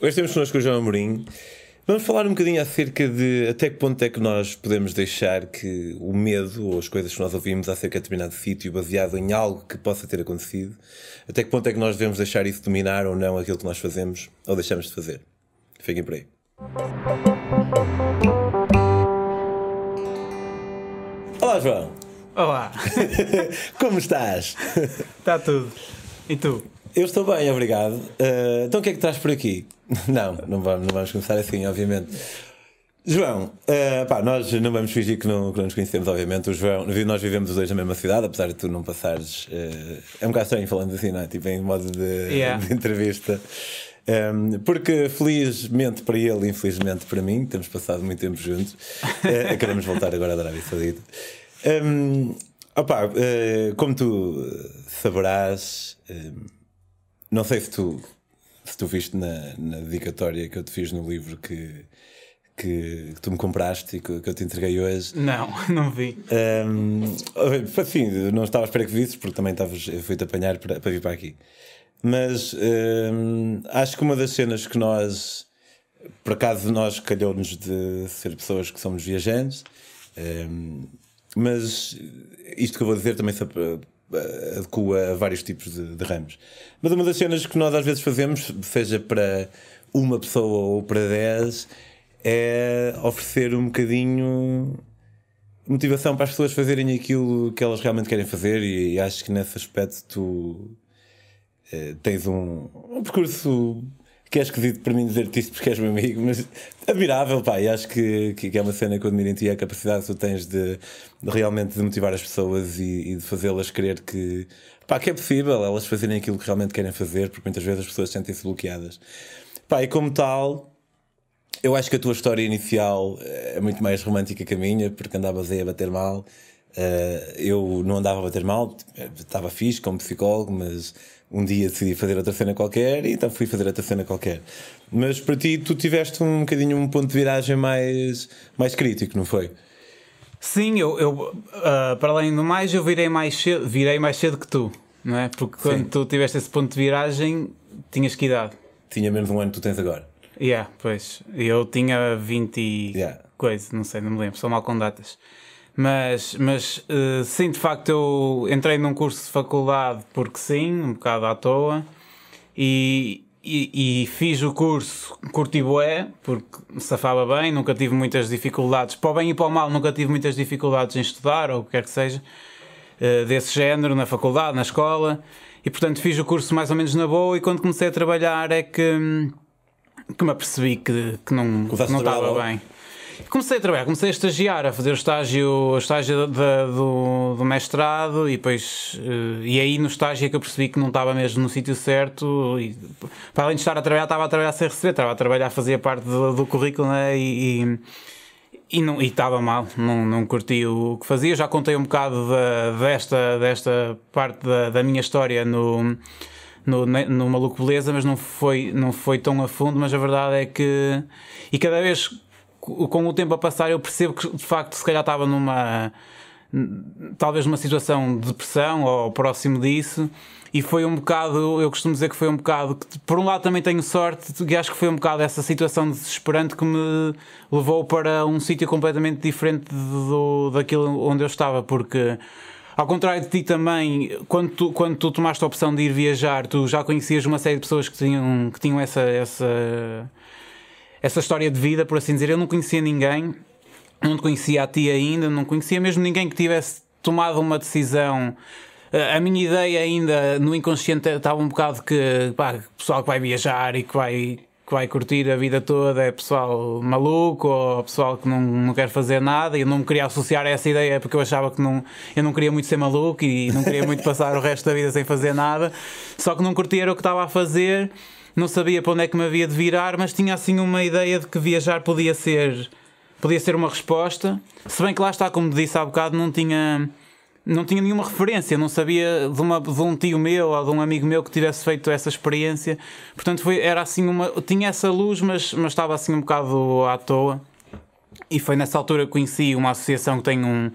Hoje temos connosco o João Amorim. Vamos falar um bocadinho acerca de até que ponto é que nós podemos deixar que o medo ou as coisas que nós ouvimos acerca de determinado sítio, baseado em algo que possa ter acontecido, até que ponto é que nós devemos deixar isso dominar ou não aquilo que nós fazemos ou deixamos de fazer. Fiquem por aí. Olá, João. Olá, Como estás? está tudo. E tu? Eu estou bem, obrigado. Uh, então o que é que traz por aqui? Não, não vamos, não vamos começar assim, obviamente. João, uh, pá, nós não vamos fingir que não, que não nos conhecemos, obviamente. O João, nós vivemos os dois na mesma cidade, apesar de tu não passares. Uh, é um bocado estranho falando assim, não é? Tipo, em modo de, Yeah. de entrevista. Um, porque felizmente para ele, infelizmente para mim, temos passado muito tempo juntos. Uh, acabamos de voltar agora da Arábia Saudita. Um, opá, uh, como tu saberás, um, não sei se tu, se tu viste na, na dedicatória que eu te fiz no livro que, que, que tu me compraste e que, que eu te entreguei hoje. Não, não vi. Um, assim, não estava à espera que visses, porque também estavas, fui-te apanhar para, para vir para aqui. Mas um, acho que uma das cenas que nós, por acaso, nós calhou-nos de ser pessoas que somos viajantes, um, mas isto que eu vou dizer também se adequa a vários tipos de, de ramos. Mas uma das cenas que nós às vezes fazemos, seja para uma pessoa ou para dez, é oferecer um bocadinho motivação para as pessoas fazerem aquilo que elas realmente querem fazer e, acho que nesse aspecto tu eh, tens um, um percurso que é esquisito para mim dizer-te isto porque és meu amigo, mas admirável, pá, e acho que, que é uma cena que eu admiro em ti, a capacidade que tu tens de, de realmente de motivar as pessoas e, e de fazê-las crer que, pá, que é possível elas fazerem aquilo que realmente querem fazer, porque muitas vezes as pessoas sentem-se bloqueadas. Pá, e como tal, eu acho que a tua história inicial é muito mais romântica que a minha, porque andavas aí a bater mal. Eh, eu não andava a bater mal, estava fixe como psicólogo, mas um dia decidi fazer outra cena qualquer e então fui fazer outra cena qualquer. Mas para ti, tu tiveste um bocadinho um ponto de viragem mais, mais crítico, não foi? Sim, eu, eu ah, para além do mais, eu virei mais cedo, virei mais cedo que tu, não é? Porque quando Sim. tu tiveste esse ponto de viragem, tinhas que idade? Tinha menos um ano que tu tens agora. Yeah, pois. Eu tinha 20 e Yeah. coisa, não sei, não me lembro, sou mal com datas. Mas, mas eh, sim, de facto, eu entrei num curso de faculdade porque sim, um bocado à toa, e, e, e fiz o curso, curti bué, porque me safava bem, nunca tive muitas dificuldades, para o bem e para o mal, nunca tive muitas dificuldades em estudar, ou o que quer que seja, eh, desse género, na faculdade, na escola, e portanto fiz o curso mais ou menos na boa, e quando comecei a trabalhar é que hum, que me apercebi que, que não, Começaste não estava bem. Comecei a trabalhar, comecei a estagiar, a fazer o estágio, o estágio do, do mestrado e depois eh, e aí no estágio é que eu percebi que não estava mesmo no sítio certo e para além de estar a trabalhar, estava a trabalhar sem receber, estava a trabalhar, fazia parte do, do currículo né? e, e e estava mal, não, não curti o que fazia. Já contei um bocado da- desta, desta parte da, da minha história no, no, no Maluco Beleza, mas não foi, não foi tão a fundo. Mas a verdade é que, e cada vez com o tempo a passar, eu percebo que de facto, se calhar estava numa talvez numa situação de depressão ou próximo disso. E foi um bocado, eu costumo dizer que foi um bocado, que por um lado também tenho sorte, que acho que foi um bocado essa situação desesperante que me levou para um sítio completamente diferente do, daquilo onde eu estava, porque ao contrário de ti também, quando tu, quando tu tomaste a opção de ir viajar, tu já conhecias uma série de pessoas que tinham, que tinham essa, essa, essa história de vida, por assim dizer. Eu não conhecia ninguém, não te conhecia a ti ainda, não conhecia mesmo ninguém que tivesse tomado uma decisão. A a minha ideia ainda no inconsciente estava um bocado que pá, pessoal que vai viajar e que vai, que vai curtir a vida toda é pessoal maluco ou pessoal que não, não quer fazer nada. Eu não me queria associar a essa ideia porque eu achava que não, eu não queria muito ser maluco e não queria muito passar o resto da vida sem fazer nada. Só que não curtia o que estava a fazer, não sabia para onde é que me havia de virar, mas tinha assim uma ideia de que viajar podia ser podia ser uma resposta. Se bem que lá está, como disse há bocado, não tinha, não tinha nenhuma referência, não sabia de, uma, de um tio meu ou de um amigo meu que tivesse feito essa experiência. Portanto, foi, era assim uma. Tinha essa luz, mas, mas estava assim um bocado à toa. E foi nessa altura que conheci uma associação que tem um,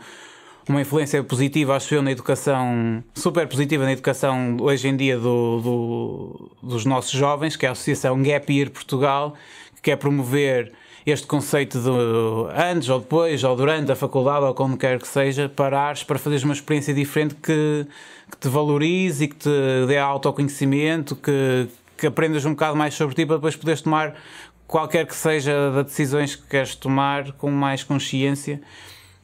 uma influência positiva, acho eu, na educação, super positiva na educação hoje em dia do, do, dos nossos jovens, que é a Associação Gap Year Portugal, que quer promover este conceito de antes ou depois ou durante a faculdade ou como quer que seja, parares para fazeres uma experiência diferente que, que te valorize e que te dê autoconhecimento, que, que aprendas um bocado mais sobre ti para depois poderes tomar qualquer que seja das decisões que queres tomar com mais consciência.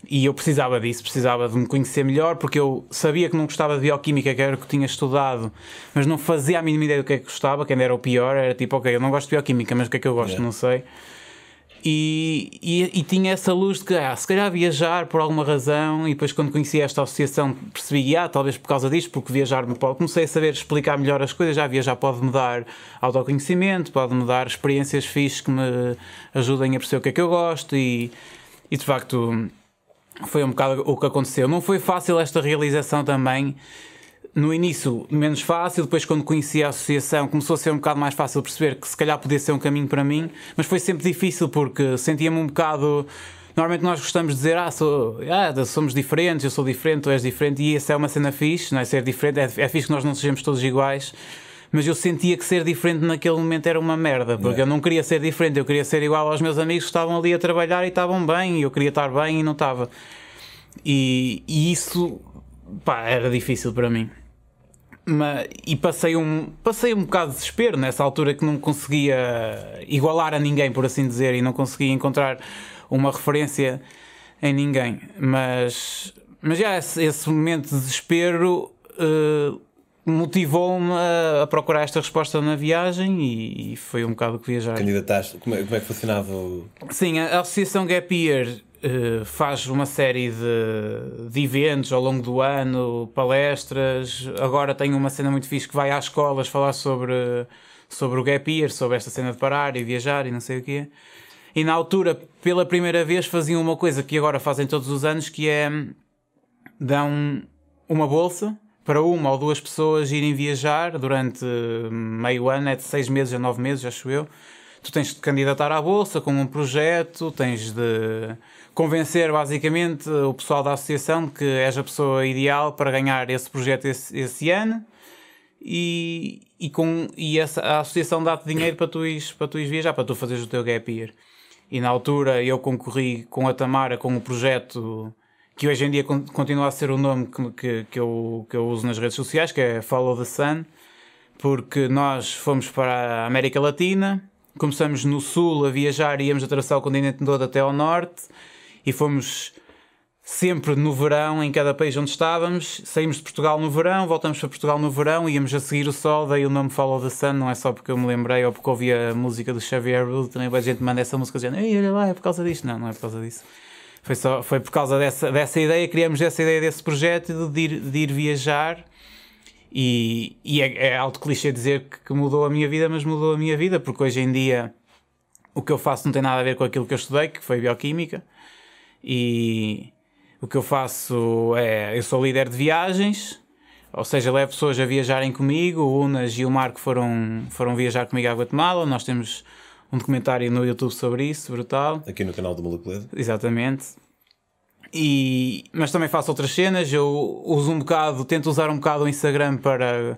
E eu precisava disso, precisava de me conhecer melhor, porque eu sabia que não gostava de bioquímica, que era o que tinha estudado, mas não fazia a mínima ideia do que é que gostava, quem era o pior, era tipo, ok, eu não gosto de bioquímica, mas o que é que eu gosto? Yeah. Não sei. E, e, e, tinha essa luz de que, ah, se calhar viajar por alguma razão, e depois quando conheci esta associação percebi, ah, talvez por causa disto, porque viajar me pode. Comecei a saber explicar melhor as coisas, já viajar pode me dar autoconhecimento, pode me dar experiências fixas que me ajudem a perceber o que é que eu gosto, e, e de facto foi um bocado o que aconteceu. Não foi fácil esta realização também. No início, menos fácil, depois, quando conheci a associação, começou a ser um bocado mais fácil perceber que se calhar podia ser um caminho para mim, mas foi sempre difícil porque sentia-me um bocado. Normalmente nós gostamos de dizer, ah, sou, ah, somos diferentes, eu sou diferente, tu és diferente, e essa é uma cena fixe, não é? Ser diferente, é, é fixe que nós não sejamos todos iguais, mas eu sentia que ser diferente naquele momento era uma merda, porque eu não queria ser diferente, eu queria ser igual aos meus amigos que estavam ali a trabalhar e estavam bem, e eu queria estar bem e não estava. E, e isso, pá, era difícil para mim. Mas, e passei um, passei um bocado de desespero nessa altura que não conseguia igualar a ninguém, por assim dizer, e não conseguia encontrar uma referência em ninguém. Mas, mas já esse, esse momento de desespero uh, motivou-me a, a, procurar esta resposta na viagem e, e, foi um bocado que viajar. Candidataste, como é, como é que funcionava o... Sim, a, a Associação Gap Year Uh, faz uma série de, de, eventos ao longo do ano, palestras. Agora tem uma cena muito fixe que vai às escolas falar sobre, sobre o gap year, sobre esta cena de parar e viajar e não sei o quê. E na altura, pela primeira vez, faziam uma coisa que agora fazem todos os anos, que é dão uma bolsa para uma ou duas pessoas irem viajar durante meio ano, é de seis meses a nove meses, acho eu. Tu tens de candidatar à bolsa com um projeto, tens de convencer basicamente o pessoal da associação que és a pessoa ideal para ganhar esse projeto esse, esse ano e, e, com, e essa, a associação dá-te dinheiro para tu, ires, para tu ires viajar, para tu fazeres o teu gap year. E na altura eu concorri com a Tamara com o projeto que hoje em dia continua a ser o nome que, que, que, eu, que eu uso nas redes sociais, que é Follow the Sun, porque nós fomos para a América Latina, começamos no sul a viajar íamos atravessar o continente todo até ao norte e fomos sempre no verão em cada país onde estávamos. Saímos de Portugal no verão, voltamos para Portugal no verão, íamos a seguir o sol, daí o nome Follow the Sun, não é só porque eu me lembrei ou porque ouvi a música do Xavier Rude, também a gente manda essa música dizendo, ei, olha lá, é por causa disto. Não, não é por causa disso. Foi, só, foi por causa dessa, dessa ideia, criamos essa ideia desse projeto de ir, de ir viajar. E, e é, é alto clichê dizer que mudou a minha vida, mas mudou a minha vida, porque hoje em dia o que eu faço não tem nada a ver com aquilo que eu estudei, que foi bioquímica e o que eu faço é, eu sou líder de viagens, ou seja, levo pessoas a viajarem comigo, o Unas e o Marco foram, foram viajar comigo à Guatemala, nós temos um documentário no YouTube sobre isso, brutal. Aqui no canal do Moleculedo. Exatamente. E, mas também faço outras cenas, eu uso um bocado, tento usar um bocado o Instagram para,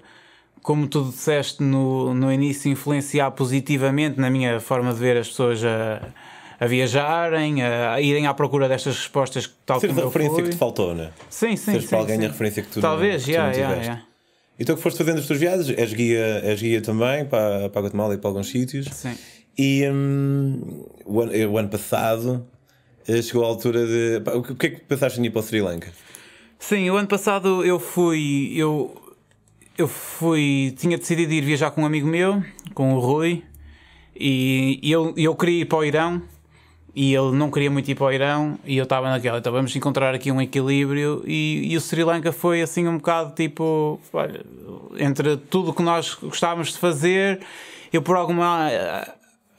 como tu disseste no, no início, influenciar positivamente na minha forma de ver as pessoas a a viajarem, a, irem à procura destas respostas tal Ser como a referência que te faltou, não é? Sim, sim. Seres sim, para alguém sim. a referência que tu Talvez, não, que yeah, tu yeah, que foste fazendo as tuas viagens, és guia, és guia também para, para a Guatemala e para alguns sítios. Sim. E um, o, ano, o, ano, passado chegou a altura de. O que é que pensaste em ir para o Sri Lanka? Sim, o ano passado eu fui. Eu, eu fui. Tinha decidido ir viajar com um amigo meu, com o Rui, e, e eu, eu queria ir para o Irão e ele não queria muito ir para o Irão e eu estava naquela, então vamos encontrar aqui um equilíbrio e, e o Sri Lanka foi assim um bocado tipo, olha, entre tudo o que nós gostávamos de fazer, eu por alguma eh,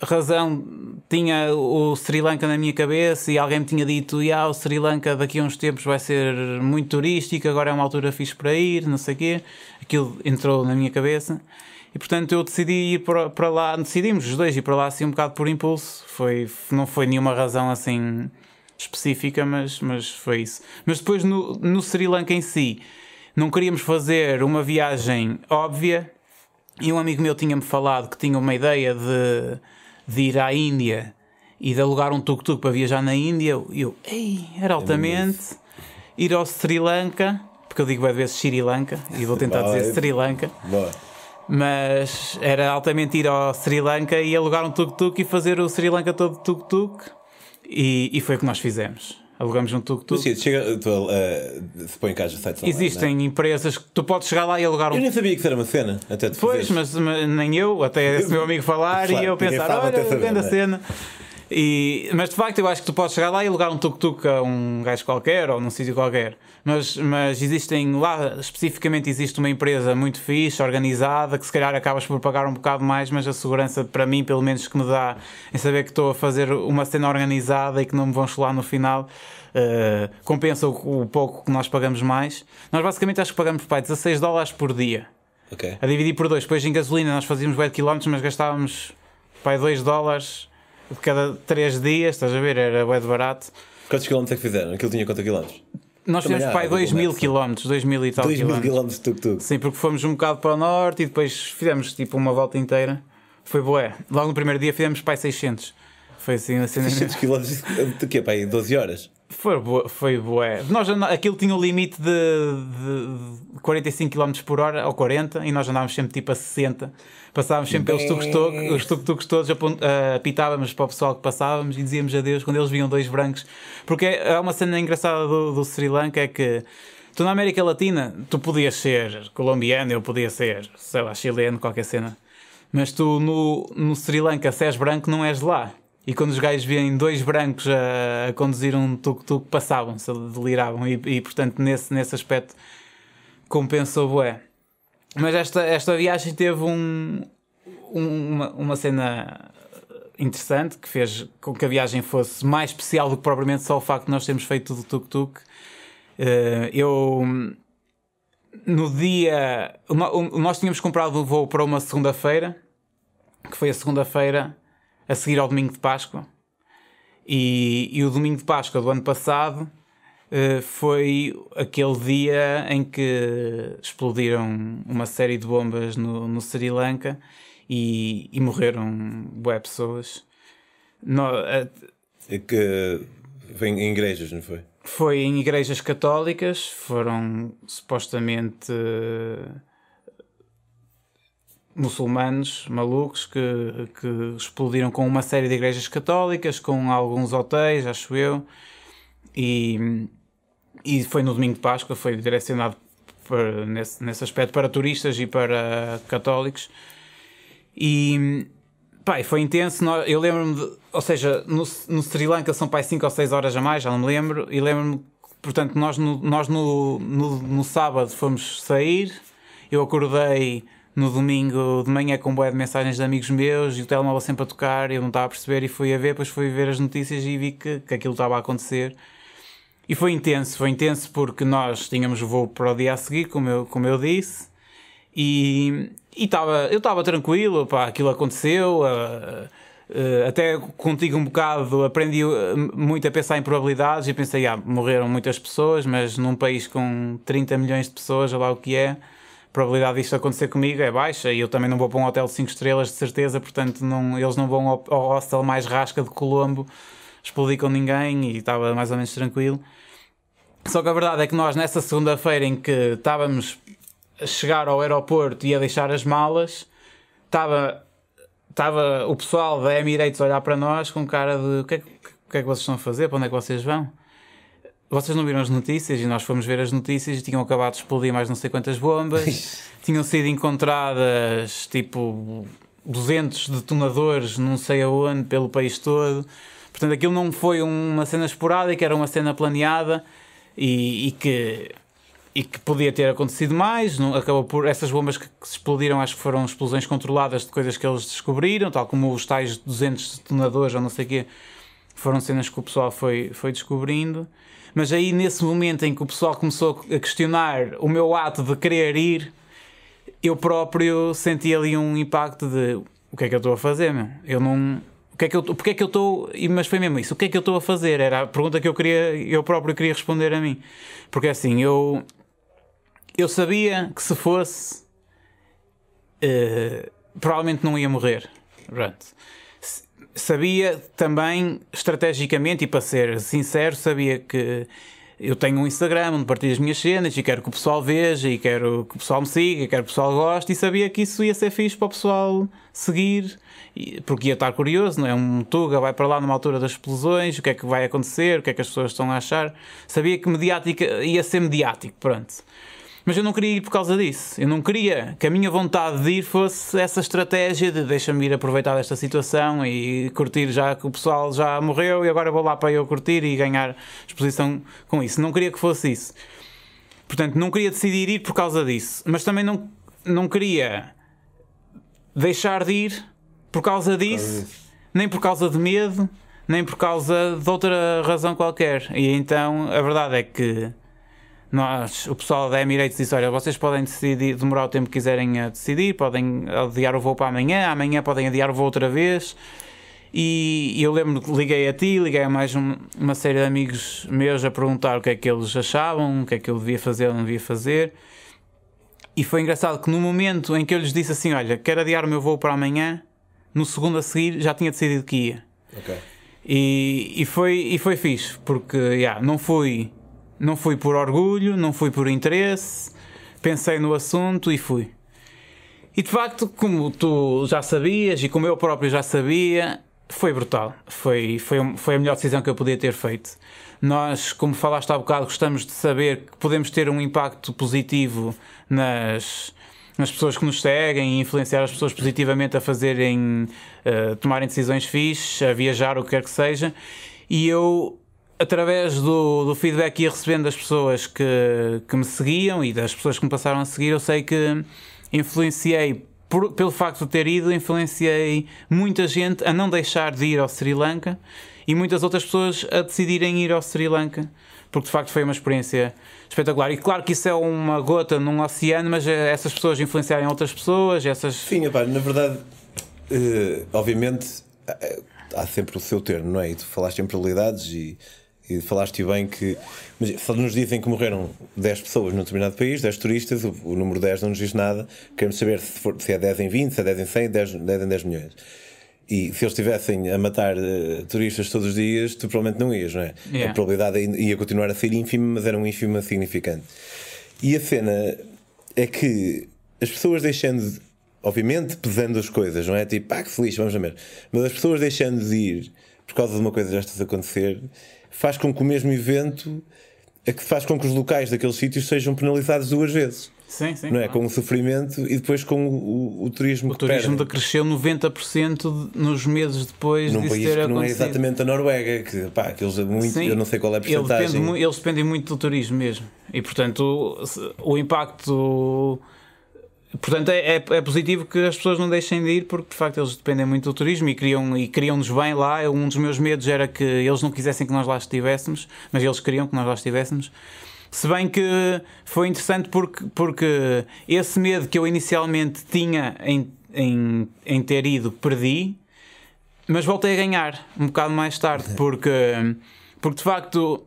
razão tinha o Sri Lanka na minha cabeça e alguém me tinha dito, ah, o Sri Lanka daqui a uns tempos vai ser muito turístico, agora é uma altura fixe para ir, não sei o quê, aquilo entrou na minha cabeça e portanto eu decidi ir para, para lá, decidimos os dois ir para lá assim um bocado por impulso. Foi, não foi nenhuma razão assim específica, mas, mas foi isso. Mas depois no, no Sri Lanka em si, não queríamos fazer uma viagem óbvia e um amigo meu tinha-me falado que tinha uma ideia de, de ir à Índia e de alugar um tuk-tuk para viajar na Índia. Eu, ei, era altamente. Ir ao Sri Lanka, porque eu digo várias vezes Sri Lanka e vou tentar dizer Sri Lanka. Mas era altamente ir ao Sri Lanka e alugar um tuk-tuk e fazer o Sri Lanka todo tuk-tuk. E, e foi o que nós fizemos. Alugamos um Mas tuk-tuk. sim, chega, tu, uh, se põe em casa sites online, Existem não empresas que tu podes chegar lá e alugar é? Eu um nem sabia que era uma cena, até te Pois, mas, mas nem eu, até esse meu amigo falar Claro, e eu pensar, olha, grande a é? cena. E, mas de facto eu acho que tu podes chegar lá e alugar um tuk-tuk a um gajo qualquer ou num sítio qualquer. Mas, mas existem lá, especificamente existe uma empresa muito fixe, organizada, que se calhar acabas por pagar um bocado mais, mas a segurança para mim, pelo menos que me dá em saber que estou a fazer uma cena organizada e que não me vão chular no final, eh, compensa o, o pouco que nós pagamos mais. Nós basicamente acho que pagamos pai, 16 dólares por dia Ok. a dividir por dois. Depois em gasolina nós fazíamos 8 km, mas gastávamos pai 2 dólares de cada 3 dias, estás a ver? Era bué de barato. Quantos quilómetros é que fizeram? Aquilo tinha quantos quilómetros? Nós Também fizemos pai Google 2 mil km, 2 mil e tal 2 mil quilómetros. quilómetros de tuk-tuk. Sim, porque fomos um bocado para o norte e depois fizemos tipo uma volta inteira. Foi boé. Logo no primeiro dia fizemos pai 600. Foi assim a cena. 600 quilómetros de quê? Pá, aí 12 horas? Foi, foi bué. Nós aquilo tinha um limite de, de 45 km por hora ou 40 e nós andávamos sempre tipo a 60. Passávamos sempre pelos tuk-tuk, os tuk-tuks todos apon- ah, apitávamos para o pessoal que passávamos e dizíamos adeus quando eles viam dois brancos. Porque é uma cena engraçada do, do Sri Lanka é que tu na América Latina tu podias ser colombiano, eu podia ser, sei lá, chileno, qualquer cena. Mas tu no, no Sri Lanka, se és branco, não és de lá. E quando os gajos vêem dois brancos a, a conduzir um tuk-tuk, passavam-se, deliravam. E, e, portanto, nesse, nesse aspecto, compensou bué. Mas esta, esta viagem teve um, um- uma, uma cena interessante que fez com que a viagem fosse mais especial do que propriamente só o facto de nós termos feito do tuk-tuk. Eh, eu no dia. Nós tínhamos comprado o voo para uma segunda-feira, que foi a segunda-feira a seguir ao domingo de Páscoa. E, e o domingo de Páscoa do ano passado foi aquele dia em que explodiram uma série de bombas no, no Sri Lanka e, e morreram bué pessoas. No- eh, É que vem em igrejas, não foi? foi em igrejas católicas, foram supostamente eh, muçulmanos malucos que, que explodiram com uma série de igrejas católicas, com alguns hotéis, acho eu, e, e foi no domingo de Páscoa, foi direcionado para- nesse, nesse aspecto para turistas e para católicos. E pá, foi intenso. Eu lembro-me, ou seja, no, no Sri Lanka são pá, 5 ou 6 horas a mais, já não me lembro. E lembro-me, portanto, nós, no, nós no, no, no sábado fomos sair. Eu acordei no domingo de manhã com um bué de mensagens de amigos meus e o telemóvel sempre a tocar. Eu não estava a perceber e fui a ver, depois fui ver as notícias e vi que, que aquilo estava a acontecer. E foi intenso, foi intenso porque nós tínhamos voo para o dia a seguir, como eu, como eu disse, e, e tava, eu estava tranquilo, pá, aquilo aconteceu. ah, ah, até contigo um bocado aprendi ah, muito a pensar em probabilidades e pensei, ah, morreram muitas pessoas, mas num país com 30 milhões de pessoas, lá o que é, a probabilidade disto acontecer comigo é baixa e eu também não vou para um hotel de 5 estrelas de certeza, portanto não, eles não vão ao, ao hostel mais rasca de Colombo explodir com ninguém e estava mais ou menos tranquilo. Só que a verdade é que nós, nessa segunda-feira em que estávamos a chegar ao aeroporto e a deixar as malas, estava, estava o pessoal da Emirates a olhar para nós com cara de o que, é, que- o que é que vocês estão a fazer? Para onde é que vocês vão? Vocês não viram as notícias? E nós fomos ver as notícias e tinham acabado de explodir mais não sei quantas bombas. tinham sido encontradas tipo 200 detonadores não sei aonde pelo país todo. Portanto, aquilo não foi uma cena esporádica, era uma cena planeada e, e que e que podia ter acontecido mais. Não, acabou por essas bombas que, que se explodiram, acho que foram explosões controladas de coisas que eles descobriram, tal como os tais 200 detonadores ou não sei o quê. Foram cenas que o pessoal foi, foi descobrindo. Mas aí, nesse momento em que o pessoal começou a questionar o meu ato de querer ir, eu próprio senti ali um impacto de o que é que eu estou a fazer, meu? Eu não. Que é que eu, porque é que eu estou. Mas foi mesmo isso. O que é que eu estou a fazer? Era a pergunta que eu queria, eu próprio queria responder a mim. Porque assim, eu. Eu sabia que se fosse. Uh, provavelmente não ia morrer. Sabia também, estrategicamente, e para ser sincero, sabia que eu tenho um Instagram onde partilho as minhas cenas e quero que o pessoal veja e quero que o pessoal me siga e quero que o pessoal goste e sabia que isso ia ser fixe para o pessoal seguir porque ia estar curioso, não é? Um Tuga vai para lá numa altura das explosões, o que é que vai acontecer, o que é que as pessoas estão a achar. Sabia que mediática ia ser mediático, pronto. Mas eu não queria ir por causa disso. Eu não queria que a minha vontade de ir fosse essa estratégia de deixa-me ir aproveitar desta situação e curtir já que o pessoal já morreu e agora vou lá para eu curtir e ganhar exposição com isso. Não queria que fosse isso. Portanto, não queria decidir ir por causa disso. Mas também não, não queria deixar de ir por causa disso, nem por causa de medo, nem por causa de outra razão qualquer. E então a verdade é que nós, o pessoal da Emirates disse: Olha, vocês podem decidir, demorar o tempo que quiserem a decidir, podem adiar o voo para amanhã, amanhã podem adiar o voo outra vez. E, eu lembro que liguei a ti, liguei a mais um, uma série de amigos meus a perguntar o que é que eles achavam, o que é que eu devia fazer ou não devia fazer. E foi engraçado que no momento em que eu lhes disse assim: Olha, quero adiar o meu voo para amanhã, no segundo a seguir já tinha decidido que ia. Okay. E, e, foi, e foi fixe, porque yeah, não fui não fui por orgulho, não fui por interesse, pensei no assunto e fui. E de facto, como tu já sabias e como eu próprio já sabia, foi brutal. Foi, foi, foi a melhor decisão que eu podia ter feito. Nós, como falaste há bocado, gostamos de saber que podemos ter um impacto positivo nas, nas pessoas que nos seguem e influenciar as pessoas positivamente a fazerem, uh, tomarem decisões fixes, a viajar, o que quer que seja. E eu através do, do feedback que ia recebendo das pessoas que, que me seguiam e das pessoas que me passaram a seguir, eu sei que influenciei, por, pelo facto de ter ido, influenciei muita gente a não deixar de ir ao Sri Lanka e muitas outras pessoas a decidirem ir ao Sri Lanka, porque de facto foi uma experiência espetacular. E claro que isso é uma gota num oceano, mas é essas pessoas influenciarem outras pessoas, essas. Sim, na verdade, uh, obviamente eh, há sempre o seu termo, não é? E tu falaste em probabilidades e e falaste bem que. Mas só nos dizem que morreram 10 pessoas num determinado país, 10 turistas, o, o, número 10 não nos diz nada. Queremos saber se, for, se é 10 em 20, se é 10 em 100, 10, 10 em 10 milhões. E se eles estivessem a matar uh, turistas todos os dias, tu provavelmente não ias, não é? Yeah. A probabilidade ia continuar a ser ínfima, mas era um ínfima significante. E a cena é que as pessoas deixando, de, obviamente pesando as coisas, não é? Tipo, ah, que feliz, vamos ver. Mas as pessoas deixando de ir por causa de uma coisa destas acontecer faz com que o mesmo evento é que faz com que os locais daqueles sítios sejam penalizados duas vezes. Sim, sim. Não é? Com o sofrimento e depois com o, o, o turismo o turismo perde. decresceu 90% nos meses depois Num disso país ter que acontecido. não é exatamente a Noruega, que pá, que eles, muito, sim, eu não sei qual é a porcentagem. Ele eles dependem muito do turismo mesmo. E portanto o, o impacto Portanto, é, é, é, positivo que as pessoas não deixem de ir, porque de facto eles dependem muito do turismo e queriam e queriam-nos bem lá. Um dos meus medos era que eles não quisessem que nós lá estivéssemos, mas eles queriam que nós lá estivéssemos. Se bem que foi interessante porque, porque esse medo que eu inicialmente tinha em, em, em ter ido, perdi, mas voltei a ganhar um bocado mais tarde, porque, porque de facto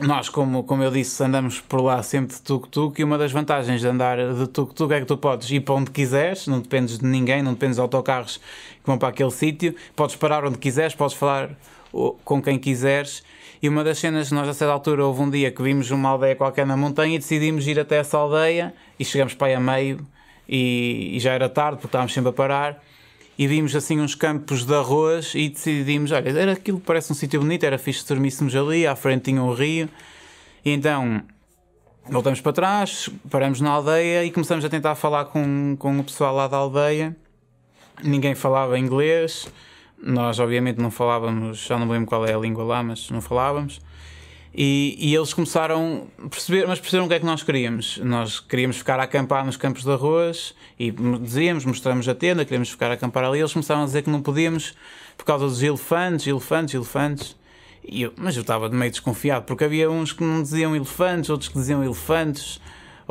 nós, como, como eu disse, andamos por lá sempre de tuk-tuk e uma das vantagens de andar de tuk-tuk é que tu podes ir para onde quiseres, não dependes de ninguém, não dependes de autocarros que vão para aquele sítio, podes parar onde quiseres, podes falar com quem quiseres. E uma das cenas, nós a certa altura houve um dia que vimos uma aldeia qualquer na montanha e decidimos ir até essa aldeia e chegamos para aí a meio e, e já era tarde porque estávamos sempre a parar e vimos assim uns campos de arroz e decidimos, olha, era aquilo que parece um sítio bonito, era fixe se dormíssemos ali, à frente tinha um rio. E então voltamos para trás, paramos na aldeia e começamos a tentar falar com, com o pessoal lá da aldeia. Ninguém falava inglês, nós obviamente não falávamos, já não lembro qual é a língua lá, mas não falávamos. E, e, eles começaram a perceber, mas perceberam o que é que nós queríamos. Nós queríamos ficar a acampar nos campos de arroz e dizíamos, mostramos a tenda, queríamos ficar a acampar ali. Eles começaram a dizer que não podíamos por causa dos elefantes, elefantes, elefantes. Eu, mas eu estava meio desconfiado porque havia uns que não diziam elefantes, outros que diziam elefantes,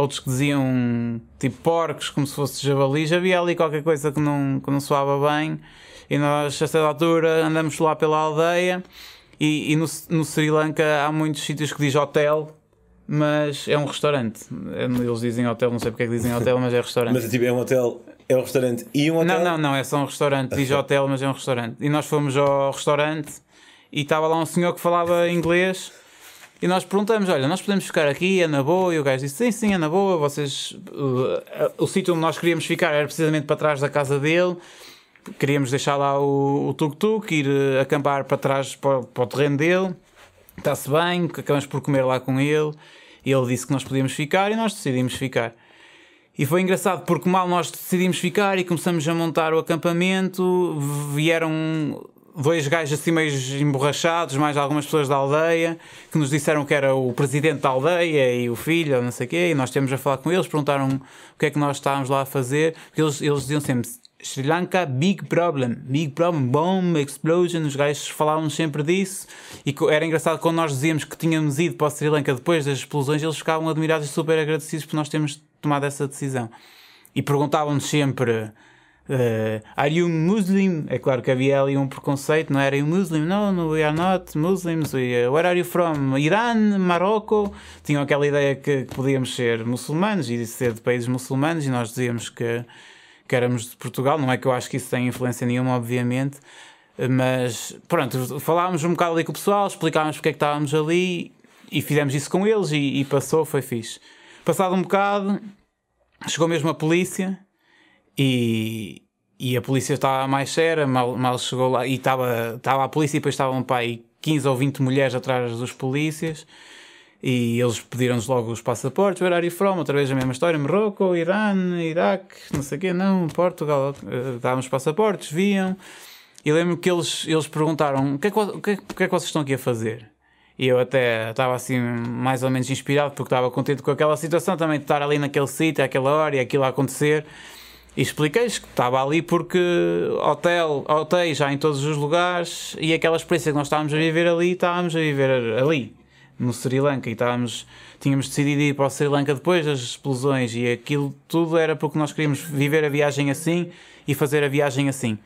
outros que diziam tipo porcos, como se fosse javalis. Havia ali qualquer coisa que não, que não soava bem. E nós, a certa altura, andamos lá pela aldeia e, e no, no Sri Lanka há muitos sítios que diz hotel, mas é um restaurante. Eles dizem hotel, não sei porque é que dizem hotel, mas é restaurante. Mas tipo, é um hotel, é um restaurante e um hotel? Não, não, não, é só um restaurante. Diz hotel, mas é um restaurante. E nós fomos ao restaurante e estava lá um senhor que falava inglês. E nós perguntamos: Olha, nós podemos ficar aqui, é na boa? E o gajo disse: Sim, sim, é na boa. Vocês. Uh, o sítio onde nós queríamos ficar era precisamente para trás da casa dele. Queríamos deixar lá o tuk-tuk, ir uh, acampar para trás para, para o terreno dele. Está-se bem, acabamos por comer lá com ele. E ele disse que nós podíamos ficar e nós decidimos ficar. E foi engraçado porque mal nós decidimos ficar e começamos a montar o acampamento, vieram dois gajos assim meio emborrachados, mais algumas pessoas da aldeia, que nos disseram que era o presidente da aldeia e o filho, não sei o quê, e nós temos a falar com eles, perguntaram o que é que nós estávamos lá a fazer, porque eles, eles diziam sempre Sri Lanka, big problem, big problem, bomb, explosion, os gajos falavam sempre disso, e era engraçado quando nós dizíamos que tínhamos ido para o Sri Lanka depois das explosões, eles ficavam admirados e super agradecidos por nós termos tomado essa decisão. E perguntavam-nos sempre Uh, are you Muslim? É claro que havia ali um preconceito, não era you Muslim? No, no, we are not Muslims. We, uh, where are you from? Irã, Marrocos? Tinham aquela ideia que, que, podíamos ser muçulmanos e ser de países muçulmanos e nós dizíamos que, que éramos de Portugal. Não é que eu acho que isso tenha influência nenhuma, obviamente, mas pronto, falámos um bocado ali com o pessoal, explicámos porque é que estávamos ali e fizemos isso com eles e, e passou, foi fixe. Passado um bocado, chegou mesmo a polícia e, e a polícia estava mais séria, mal, mal chegou lá e estava, estava a polícia e depois estavam um pai 15 ou 20 mulheres atrás dos polícias e eles pediram-nos logo os passaportes, where are you from? Outra vez a mesma história, Marrocos, Irã, Iraque, não sei o quê, não, Portugal, eh, dávamos passaportes, viam e lembro que eles, eles perguntaram o que, é que, que, é, o que é que vocês estão aqui a fazer? E eu até estava assim mais ou menos inspirado porque estava contente com aquela situação também de estar ali naquele sítio, àquela hora e aquilo a acontecer e expliquei-lhes que estava ali porque hotel, hotéis já em todos os lugares e aquela experiência que nós estávamos a viver ali, estávamos a viver ali, no Sri Lanka, e estávamos, tínhamos decidido ir para o Sri Lanka depois das explosões e aquilo tudo era porque nós queríamos viver a viagem assim e fazer a viagem assim.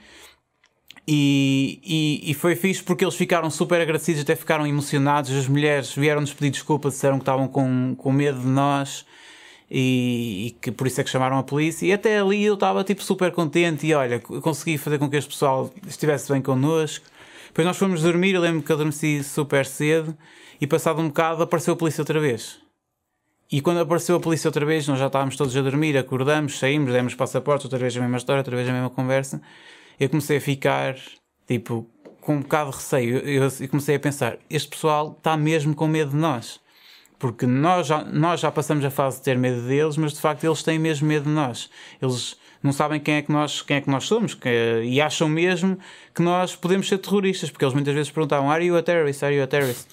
E, e, e, foi fixe porque eles ficaram super agradecidos, até ficaram emocionados. As mulheres vieram-nos pedir desculpa, disseram que estavam com, com medo de nós e, e, que por isso é que chamaram a polícia. E até ali eu estava tipo super contente e olha, consegui fazer com que este pessoal estivesse bem connosco. Depois nós fomos dormir, eu lembro que adormeci super cedo e passado um bocado apareceu a polícia outra vez. E quando apareceu a polícia outra vez, nós já estávamos todos a dormir, acordamos, saímos, demos passaportes, outra vez a mesma história, outra vez a mesma conversa. Eu comecei a ficar tipo com um bocado de receio. Eu, eu comecei a pensar: este pessoal está mesmo com medo de nós porque nós já, nós já passamos a fase de ter medo deles, mas de facto eles têm mesmo medo de nós. Eles não sabem quem é que nós, quem é que nós somos que, e acham mesmo que nós podemos ser terroristas, porque eles muitas vezes perguntavam: Are you a terrorist? Are you a terrorist?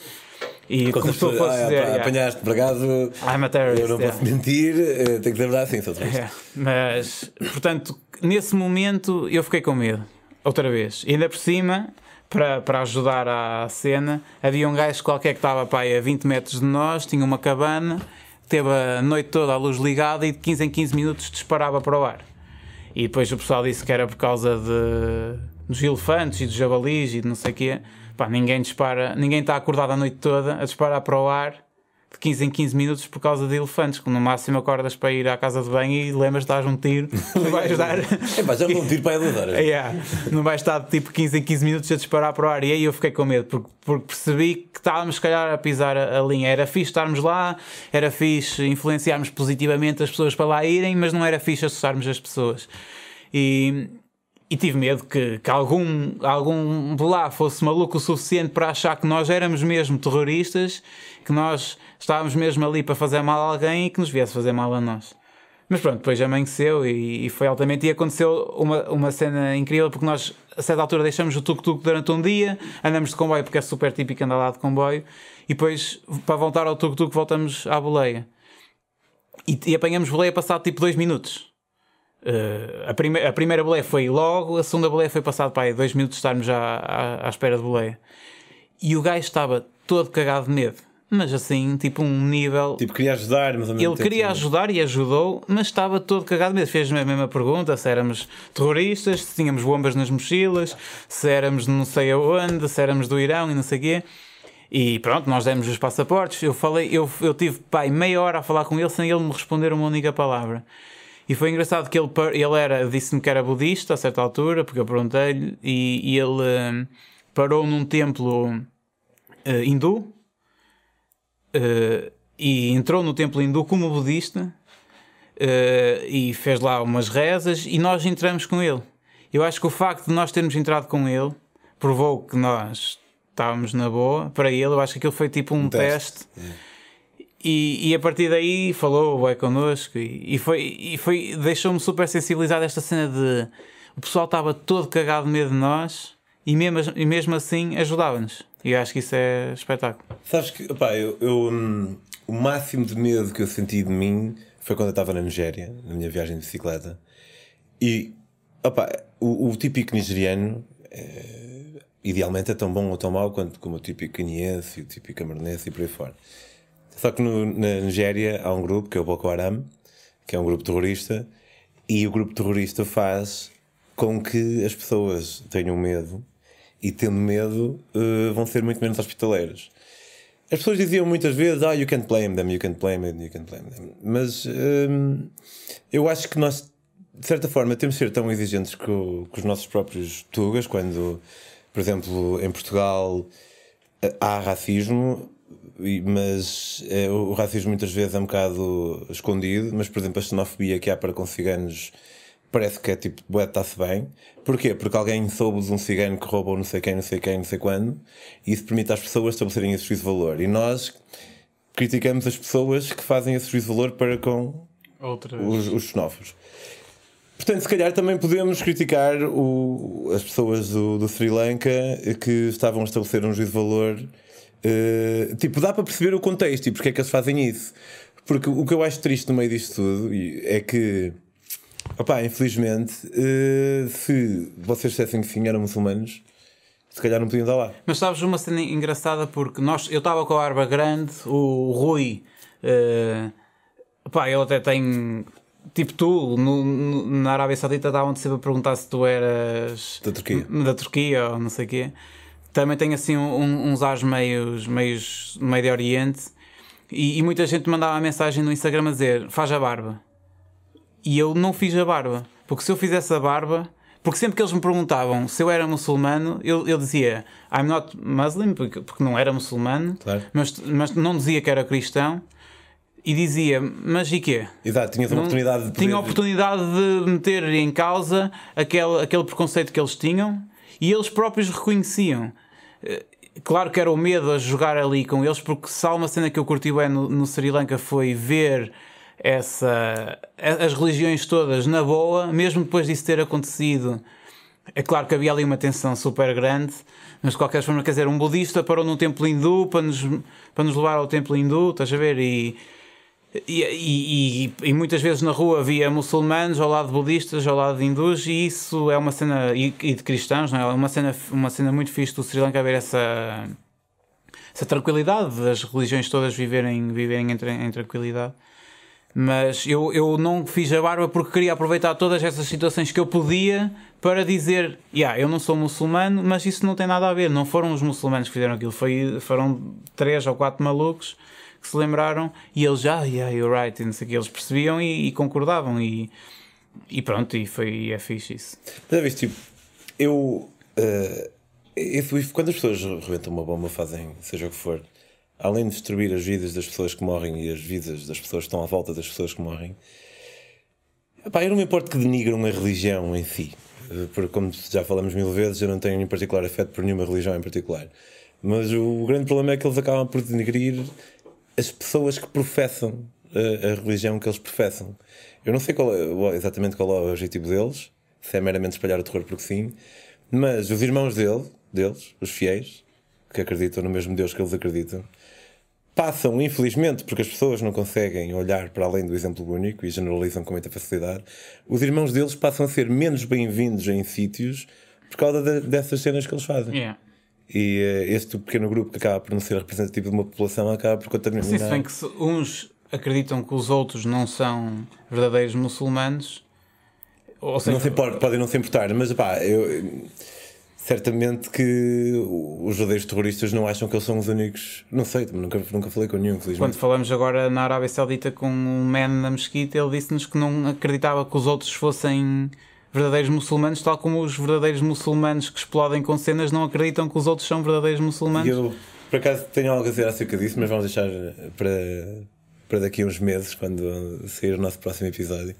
E Quando começou a ah, dizer, ah, apanhaste por acaso, I'm a terrorist, eu não posso mentir, eh, tenho que lembrar assim, sou é, Mas, portanto, nesse momento eu fiquei com medo, outra vez. E ainda por cima, para, ajudar à cena. Havia um gajo qualquer que estava pá, a 20 metros de nós, tinha uma cabana, teve a noite toda a luz ligada e de 15 em 15 minutos disparava para o ar. E depois o pessoal disse que era por causa de, dos elefantes e dos jabalis e de não sei o quê. Pá, ninguém dispara, ninguém está acordado a noite toda a disparar para o ar de 15 em 15 minutos por causa de elefantes, que no máximo acordas para ir à casa de banho e lembras de dar um tiro, não vais dar. é já não um tiro para a horas. yeah. Não vais estar tipo 15 em 15 minutos a disparar para o ar. E aí eu fiquei com medo, porque, porque percebi que estávamos, se calhar, a pisar a, a, linha. Era fixe estarmos lá, era fixe influenciarmos positivamente as pessoas para lá irem, mas não era fixe assustarmos as pessoas. E, e tive medo que, que algum, algum de lá fosse maluco o suficiente para achar que nós éramos mesmo terroristas, que nós estávamos mesmo ali para fazer mal a alguém e que nos viesse fazer mal a nós. Mas pronto, depois amanheceu e, e foi altamente. E aconteceu uma, uma cena incrível porque nós, a certa altura, deixamos o tuk-tuk durante um dia, andamos de comboio porque é super típico andar lá de comboio, e depois, para voltar ao tuk-tuk, voltamos à boleia. E, e apanhamos boleia passado tipo dois minutos. Uh, a, prime a primeira boleia foi logo, a segunda boleia foi passado para aí, dois minutos de estarmos já à, à, espera de boleia. E o gajo estava todo cagado de medo. mas assim, tipo um nível. Tipo, queria ajudar, mas ao mesmo Ele tempo queria ajudar e ajudou, mas estava todo cagado mesmo. Fez-me a mesma pergunta: se éramos terroristas, se tínhamos bombas nas mochilas, se éramos não sei aonde, se éramos do Irão e não sei o quê. E pronto, nós demos os passaportes. Eu falei, eu, eu tive pai, meia hora a falar com ele sem ele me responder uma única palavra. E foi engraçado que ele, ele era, disse-me que era budista a certa altura, porque eu perguntei-lhe, e, e ele hum, parou num templo eh, hindu eh, e entrou no templo hindu como budista eh, e fez lá umas rezas e nós entramos com ele. Eu acho que o facto de nós termos entrado com ele provou que nós estávamos na boa para ele. Eu acho que aquilo foi tipo um, teste. teste. E, e a partir daí falou, vai connosco e, e foi, e foi deixou-me super sensibilizado esta cena de o pessoal estava todo cagado de medo de nós e mesmo, e mesmo assim ajudava-nos. E eu acho que isso é espetáculo. Sabes que, opá, eu, eu, hum, o máximo de medo que eu senti de mim foi quando eu estava na Nigéria, na minha viagem de bicicleta. E, opá, o, o típico nigeriano, eh, idealmente é tão bom ou tão mau quanto como o típico queniense, o típico camarnense e por aí fora. Só que no- na Nigéria há um grupo que é o Boko Haram, que é um grupo terrorista, e o grupo terrorista faz com que as pessoas tenham medo e, tendo medo, eh, vão ser muito menos hospitaleiras. As pessoas diziam muitas vezes, ah, you can't blame them, you can't blame them, you can't blame them. Mas hum, eu acho que nós, de certa forma, temos de ser tão exigentes com, com os nossos próprios tugas, quando, por exemplo, em Portugal eh, há racismo, mas eh, o racismo muitas vezes é um bocado escondido, mas, por exemplo, a xenofobia que há para com ciganos parece que é tipo, bué, está-se bem. Porquê? Porque alguém soube de um cigano que roubou não sei quem, não sei quem, não sei quando, e isso permite às pessoas estabelecerem esse juízo de valor. E nós criticamos as pessoas que fazem esse juízo de valor para com os, os xenófobos. Portanto, se calhar também podemos criticar o- as pessoas do, do Sri Lanka que estavam a estabelecer um juízo de valor. Eh, tipo, dá para perceber o contexto e porque é que eles fazem isso. Porque o que eu acho triste no meio disto tudo é que, opá, infelizmente, eh, se vocês dissessem que sim eram muçulmanos, se calhar não podiam estar lá. Mas sabes uma cena engraçada porque nós, eu estava com a barba grande, o Rui, eh, pá, ele até tem, tipo tu, no- no- na Arábia Saudita estavam-te sempre a perguntar se tu eras Da Turquia. da Turquia ou não sei o quê. Também tem assim um- uns ares meios, meios Médio Oriente e, e muita gente mandava mensagem no Instagram a dizer faz a barba. E eu não fiz a barba. Porque se eu fizesse a barba. Porque sempre que eles me perguntavam se eu era muçulmano, eu, eu dizia I'm not Muslim, porque, porque não era muçulmano, Claro. mas, mas não dizia que era cristão. E dizia, mas e quê? Exato, tinhas a oportunidade de poder... Tinha a oportunidade de meter em causa aquele, aquele preconceito que eles tinham e eles próprios reconheciam. Eh, Claro que era o medo a jogar ali com eles, porque se há uma cena que eu curti bem no, no Sri Lanka foi ver essa, as religiões todas na boa, mesmo depois disso ter acontecido. É claro que havia ali uma tensão super grande, mas de qualquer forma, quer dizer, um budista parou num templo hindu para nos, para nos levar ao templo hindu, estás a ver? E, e, e, e- e muitas vezes na rua havia muçulmanos ao lado de budistas, ao lado de hindus, e isso é uma cena. e, de cristãos, não é? Uma cena, uma cena muito fixe do Sri Lanka ver essa, essa tranquilidade das religiões todas viverem, viverem em, em tranquilidade. Mas eu, eu não fiz a barba porque queria aproveitar todas essas situações que eu podia para dizer: yeah, eu não sou muçulmano, mas isso não tem nada a ver. Não foram os muçulmanos que fizeram aquilo, foi, foram três ou quatro malucos que se lembraram e eles já, yeah, you're right, e não sei o que, eles percebiam e, e concordavam. E, e pronto, e foi, é fixe isso. Mas viste, tipo, eu. eh, esse- quando as pessoas rebentam uma bomba, fazem seja o que for, além de destruir as vidas das pessoas que morrem e as vidas das pessoas que estão à volta das pessoas que morrem, epá, eu não me importo que denigram a religião em si. Eh, Porque, como já falamos mil vezes, eu não tenho em particular afeto por nenhuma religião em particular. Mas o grande problema é que eles acabam por denegrir as pessoas que professam a, a religião que eles professam. Eu não sei qual é- exatamente qual é o objetivo deles, se é meramente espalhar o terror porque sim, mas os irmãos dele, deles, os fiéis, que acreditam no mesmo Deus que eles acreditam, passam, infelizmente, porque as pessoas não conseguem olhar para além do exemplo único e generalizam com muita facilidade, os irmãos deles passam a ser menos bem-vindos em sítios por causa de- dessas cenas que eles fazem. Yeah. E uh, este pequeno grupo que acaba por não ser representativo de uma população acaba por contaminar. Sim, se bem que se uns acreditam que os outros não são verdadeiros muçulmanos, ou seja, não se importa, podem não se importar, mas pá, eu certamente que os verdadeiros terroristas não acham que eles são os únicos. Não sei, nunca, nunca falei com nenhum, felizmente. Quando falamos agora na Arábia Saudita com um man na mesquita, ele disse-nos que não acreditava que os outros fossem verdadeiros muçulmanos, tal como os verdadeiros muçulmanos que explodem com cenas não acreditam que os outros são verdadeiros muçulmanos. Eu, por acaso, tenho algo a dizer acerca disso, mas vamos deixar para, para daqui a uns meses, quando sair o nosso próximo episódio.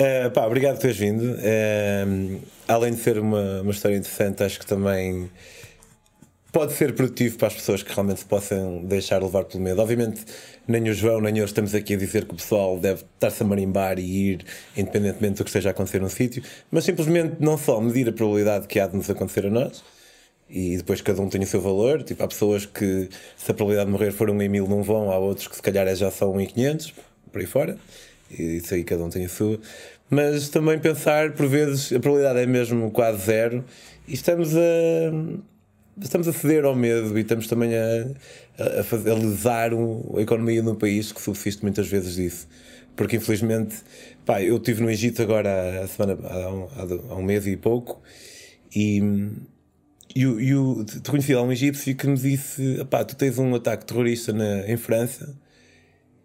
Uh, pá, obrigado por teres vindo. Uh, além de ser uma, uma história interessante, acho que também pode ser produtivo para as pessoas que realmente se possam deixar levar pelo medo. Obviamente, nem o João nem eu estamos aqui a dizer que o pessoal deve estar-se a marimbar e ir, independentemente do que esteja a acontecer no sítio, mas simplesmente não só medir a probabilidade que há de nos acontecer a nós. E depois cada um tem o seu valor. Tipo, há pessoas que, se a probabilidade de morrer for 1 em 1000, não vão. Há outros que, se calhar, é já são 1 em 500, por aí fora e isso aí cada um tem a sua. Mas também pensar, por vezes, a probabilidade é mesmo quase zero e estamos a. Estamos a ceder ao medo e estamos também a, a, fazer, a lesar um, a economia num país que subsiste muitas vezes disso. Porque infelizmente, pá, eu estive no Egito agora a semana, há, um, há um mês e pouco e, e, e o, te conheci lá um egípcio que me disse: pá, tu tens um ataque terrorista na, em França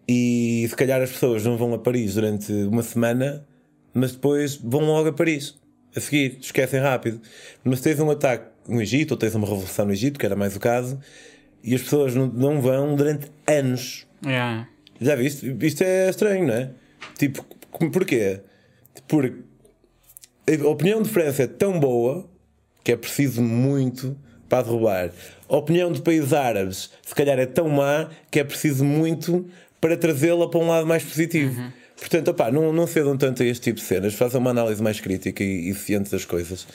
e se calhar as pessoas não vão a Paris durante uma semana, mas depois vão logo a Paris a seguir, esquecem rápido. Mas tens um ataque no Egito, ou tens uma revolução no Egito, que era mais o caso, e as pessoas não, não vão durante anos. Yeah. Já viste? Isto é estranho, não é? Tipo, porquê? Porque a opinião de França é tão boa que é preciso muito para derrubar. A opinião de países árabes, se calhar, é tão má que é preciso muito para trazê-la para um lado mais positivo. Uhum. Portanto, opá, não, não cedam tanto a este tipo de cenas, façam uma análise mais crítica e, e ciente das coisas.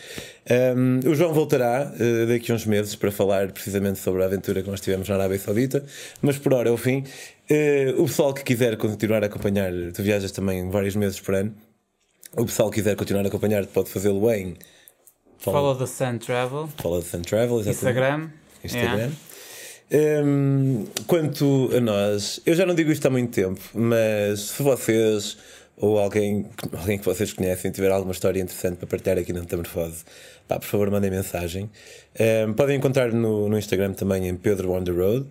Um, o João voltará uh, daqui a uns meses para falar precisamente sobre a aventura que nós tivemos na Arábia Saudita, mas por hora é o fim. Uh, o pessoal que quiser continuar a acompanhar, tu viajas também vários meses por ano. O pessoal que quiser continuar a acompanhar pode fazê-lo em Follow, Follow the Sun Travel. Follow the Sun Travel, exatamente. Instagram. Instagram. Yeah. Um, quanto a nós, eu já não digo isto há muito tempo, mas se vocês ou alguém, alguém que vocês conhecem tiver alguma história interessante para partilhar aqui na Metamorfose, pá, por favor, mandem mensagem. Um, podem encontrar no, no Instagram também em Pedro on the Road.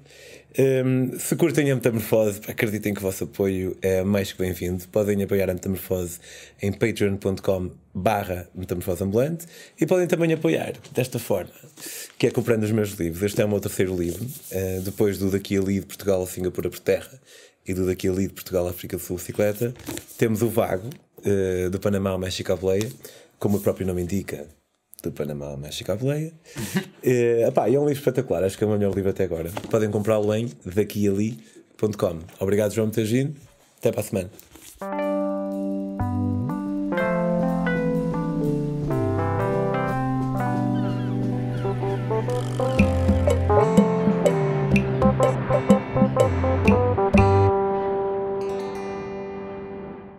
Um, se curtem a Metamorfose, acreditem que o vosso apoio é mais que bem-vindo. Podem apoiar a Metamorfose em patreon.com barra Metamorfose Ambulante e podem também apoiar desta forma, que é comprando os meus livros. Este é o meu terceiro livro, uh, depois do Daqui Ali de Portugal a Singapura por Terra e do Daqui Ali de Portugal a África do Sul Bicicleta. Temos o Vago, uh, do Panamá ao México à Boleia, como o próprio nome indica, do Panamá ao México à Boleia. uh, epá, é um livro espetacular, acho que é o melhor livro até agora. Podem comprá-lo em daquiali.com. Obrigado, João, vindo. Até para a semana.